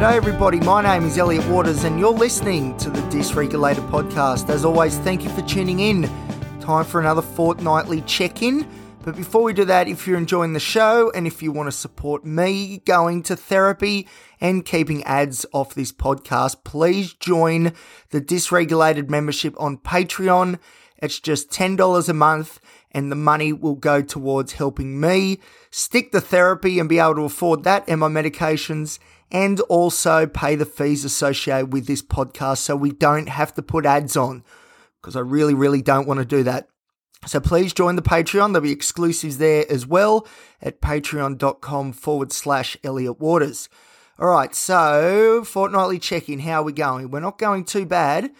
G'day, everybody. My name is Elliot Waters, and you're listening to the Dysregulated Podcast. As always, thank you for tuning in. Time for another fortnightly check in. But before we do that, if you're enjoying the show and if you want to support me going to therapy and keeping ads off this podcast, please join the Dysregulated membership on Patreon. It's just $10 a month, and the money will go towards helping me stick to therapy and be able to afford that and my medications and also pay the fees associated with this podcast so we don't have to put ads on because I really, really don't want to do that. So please join the Patreon. There'll be exclusives there as well at patreon.com forward slash Elliot Waters. All right, so fortnightly check in. How are we going? We're not going too bad,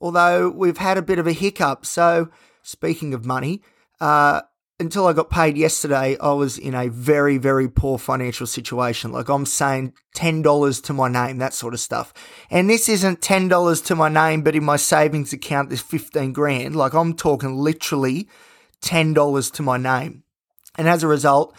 although we've had a bit of a hiccup. So, speaking of money, uh, until I got paid yesterday, I was in a very, very poor financial situation. Like I'm saying $10 to my name, that sort of stuff. And this isn't $10 to my name, but in my savings account, there's 15 grand. Like I'm talking literally $10 to my name. And as a result,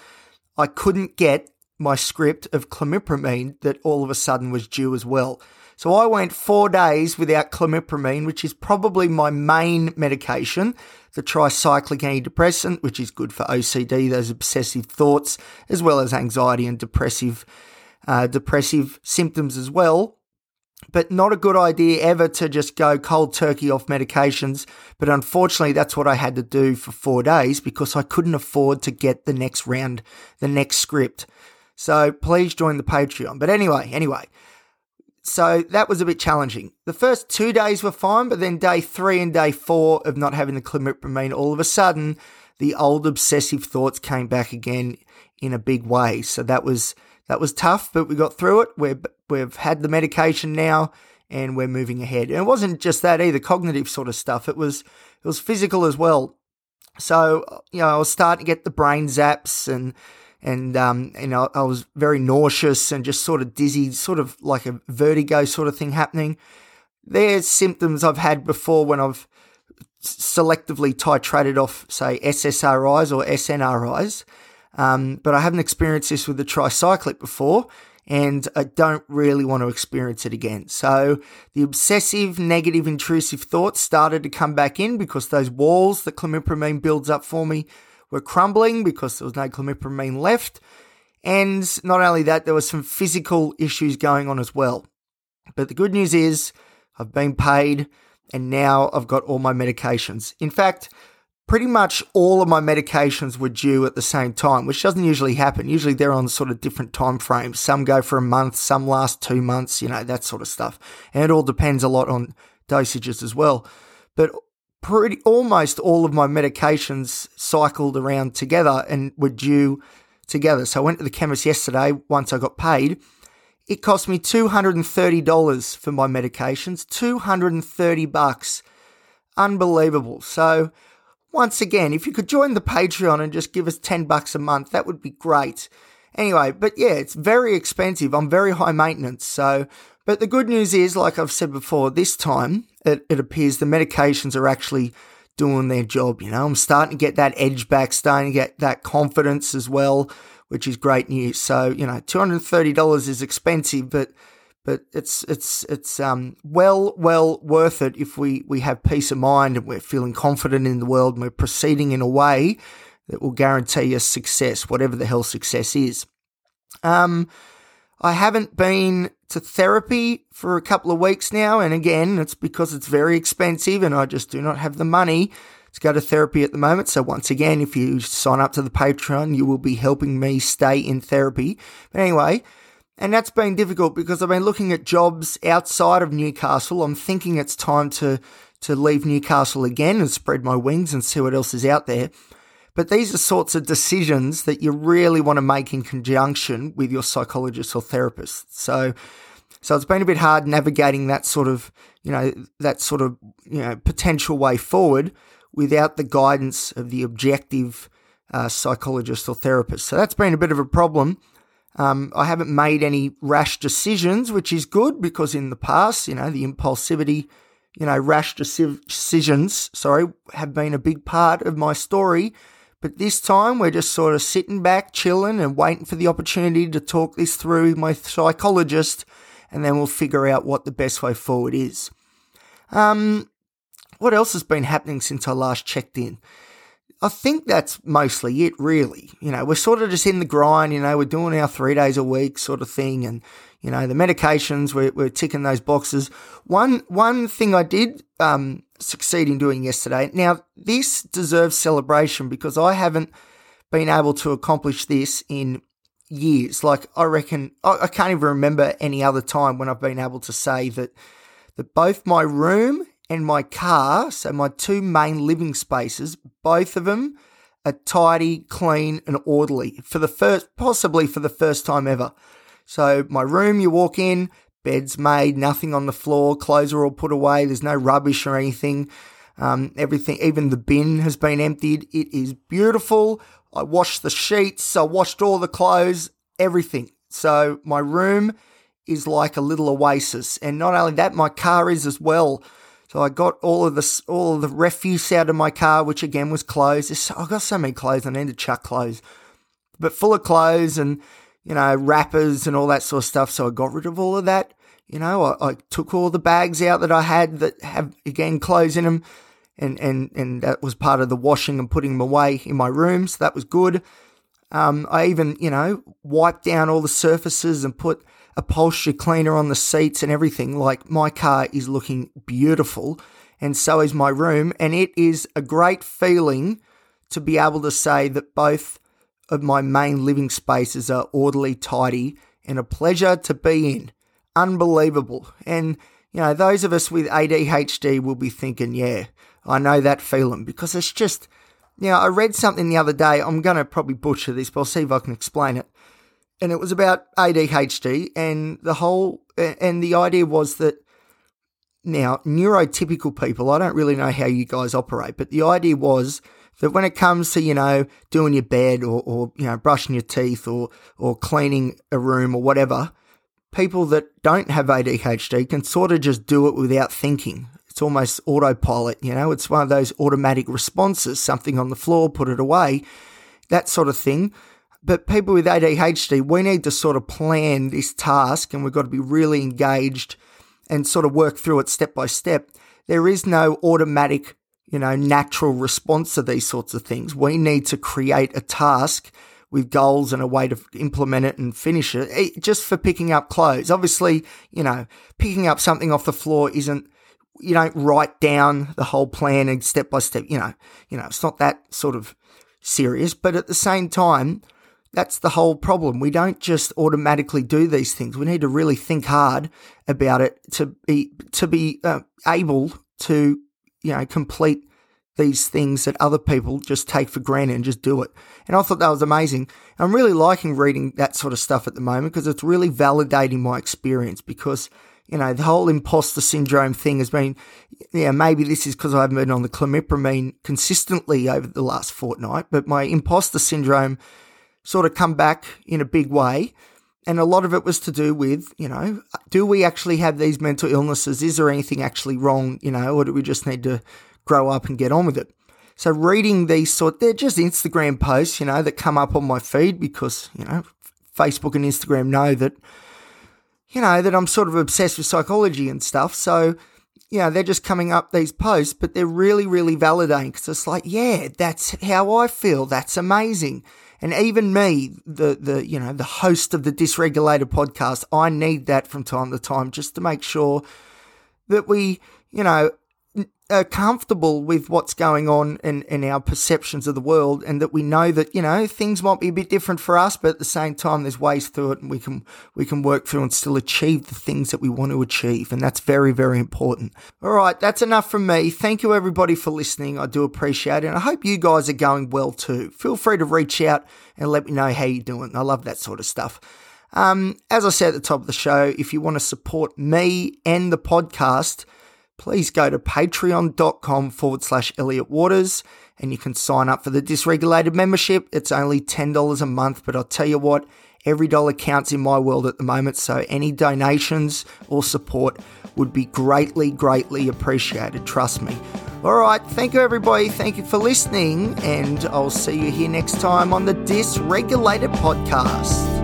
I couldn't get my script of clomipramine that all of a sudden was due as well. So I went four days without clomipramine, which is probably my main medication, the tricyclic antidepressant, which is good for OCD, those obsessive thoughts, as well as anxiety and depressive, uh, depressive symptoms as well. But not a good idea ever to just go cold turkey off medications. But unfortunately, that's what I had to do for four days because I couldn't afford to get the next round, the next script. So please join the Patreon. But anyway, anyway, so that was a bit challenging. The first two days were fine, but then day three and day four of not having the clomipramine, all of a sudden, the old obsessive thoughts came back again in a big way. So that was that was tough, but we got through it. We've we've had the medication now, and we're moving ahead. And it wasn't just that either, cognitive sort of stuff. It was it was physical as well. So you know, I was starting to get the brain zaps and and um, you know I was very nauseous and just sort of dizzy, sort of like a vertigo sort of thing happening. They're symptoms I've had before when I've selectively titrated off, say, SSRIs or SNRIs, um, but I haven't experienced this with the tricyclic before. And I don't really want to experience it again. So the obsessive, negative, intrusive thoughts started to come back in because those walls that clomipramine builds up for me were crumbling because there was no clomipramine left. And not only that, there were some physical issues going on as well. But the good news is I've been paid and now I've got all my medications. In fact, pretty much all of my medications were due at the same time, which doesn't usually happen. Usually they're on sort of different time frames. Some go for a month, some last two months, you know, that sort of stuff. And it all depends a lot on dosages as well. But pretty almost all of my medications cycled around together and were due together. So I went to the chemist yesterday once I got paid. It cost me $230 for my medications, 230 bucks. Unbelievable. So once again, if you could join the Patreon and just give us 10 bucks a month, that would be great. Anyway, but yeah, it's very expensive. I'm very high maintenance. So, but the good news is, like I've said before, this time it, it appears the medications are actually doing their job. You know, I'm starting to get that edge back, starting to get that confidence as well, which is great news. So, you know, $230 is expensive, but but it's it's it's um well well worth it if we we have peace of mind and we're feeling confident in the world and we're proceeding in a way that will guarantee us success, whatever the hell success is. Um, I haven't been to therapy for a couple of weeks now. And again, it's because it's very expensive and I just do not have the money to go to therapy at the moment. So, once again, if you sign up to the Patreon, you will be helping me stay in therapy. But anyway, and that's been difficult because I've been looking at jobs outside of Newcastle. I'm thinking it's time to, to leave Newcastle again and spread my wings and see what else is out there. But these are sorts of decisions that you really want to make in conjunction with your psychologist or therapist. So, so it's been a bit hard navigating that sort of, you know, that sort of, you know, potential way forward without the guidance of the objective uh, psychologist or therapist. So that's been a bit of a problem. Um, I haven't made any rash decisions, which is good because in the past, you know, the impulsivity, you know, rash decisions, sorry, have been a big part of my story but this time we're just sort of sitting back, chilling, and waiting for the opportunity to talk this through with my psychologist and then we'll figure out what the best way forward is. Um, what else has been happening since I last checked in? I think that's mostly it, really. You know, we're sort of just in the grind, you know, we're doing our three days a week sort of thing. And, you know, the medications, we're, we're ticking those boxes. One, one thing I did, um, succeed in doing yesterday. Now, this deserves celebration because I haven't been able to accomplish this in years. Like, I reckon, I can't even remember any other time when I've been able to say that, that both my room and my car, so my two main living spaces, both of them are tidy, clean, and orderly for the first, possibly for the first time ever. So my room, you walk in, bed's made, nothing on the floor, clothes are all put away, there's no rubbish or anything. Um, everything, even the bin has been emptied. It is beautiful. I washed the sheets, I washed all the clothes, everything. So my room is like a little oasis. And not only that, my car is as well. So I got all of the all of the refuse out of my car, which again was clothes. I got so many clothes, I need to chuck clothes, but full of clothes and you know wrappers and all that sort of stuff. So I got rid of all of that. You know, I, I took all the bags out that I had that have again clothes in them, and and and that was part of the washing and putting them away in my room. So that was good. Um, I even you know wiped down all the surfaces and put upholstery cleaner on the seats and everything. Like my car is looking beautiful, and so is my room. And it is a great feeling to be able to say that both of my main living spaces are orderly, tidy, and a pleasure to be in. Unbelievable. And, you know, those of us with ADHD will be thinking, yeah, I know that feeling because it's just, you know, I read something the other day. I'm going to probably butcher this, but I'll see if I can explain it and it was about ADHD and the whole and the idea was that now neurotypical people I don't really know how you guys operate but the idea was that when it comes to you know doing your bed or, or you know brushing your teeth or or cleaning a room or whatever people that don't have ADHD can sort of just do it without thinking. It's almost autopilot you know? It's one of those automatic responses something on the floor put it away that sort of thing. But people with ADHD, we need to sort of plan this task and we've got to be really engaged and sort of work through it step by step. There is no automatic, you know, natural response to these sorts of things. We need to create a task with goals and a way to implement it and finish it. it just for picking up clothes. Obviously, you know, picking up something off the floor isn't you don't write down the whole plan and step by step, you know, you know, it's not that sort of serious, but at the same time, that's the whole problem. We don't just automatically do these things. We need to really think hard about it to be to be uh, able to you know complete these things that other people just take for granted and just do it. And I thought that was amazing. I'm really liking reading that sort of stuff at the moment because it's really validating my experience because you know, the whole imposter syndrome thing has been, yeah, maybe this is because I haven't been on the clomipramine consistently over the last fortnight, but my imposter syndrome sort of come back in a big way. And a lot of it was to do with, you know, do we actually have these mental illnesses? Is there anything actually wrong, you know, or do we just need to grow up and get on with it? So reading these sort, they're just Instagram posts, you know, that come up on my feed because, you know, Facebook and Instagram know that, you know, that I'm sort of obsessed with psychology and stuff. So, you know, they're just coming up these posts, but they're really, really validating because it's like, yeah, that's how I feel. That's amazing. And even me, the, the, you know, the host of the Dysregulated podcast, I need that from time to time just to make sure that we, you know, are comfortable with what's going on in, in our perceptions of the world and that we know that, you know, things might be a bit different for us, but at the same time, there's ways through it and we can, we can work through and still achieve the things that we want to achieve. And that's very, very important. All right. That's enough from me. Thank you everybody for listening. I do appreciate it. And I hope you guys are going well too. Feel free to reach out and let me know how you're doing. I love that sort of stuff. Um, as I said at the top of the show, if you want to support me and the podcast, please go to patreon.com forward slash Elliot Waters and you can sign up for the dysregulated membership. It's only $10 a month, but I'll tell you what, every dollar counts in my world at the moment. So any donations or support would be greatly, greatly appreciated. Trust me. All right. Thank you, everybody. Thank you for listening. And I'll see you here next time on the Dysregulated Podcast.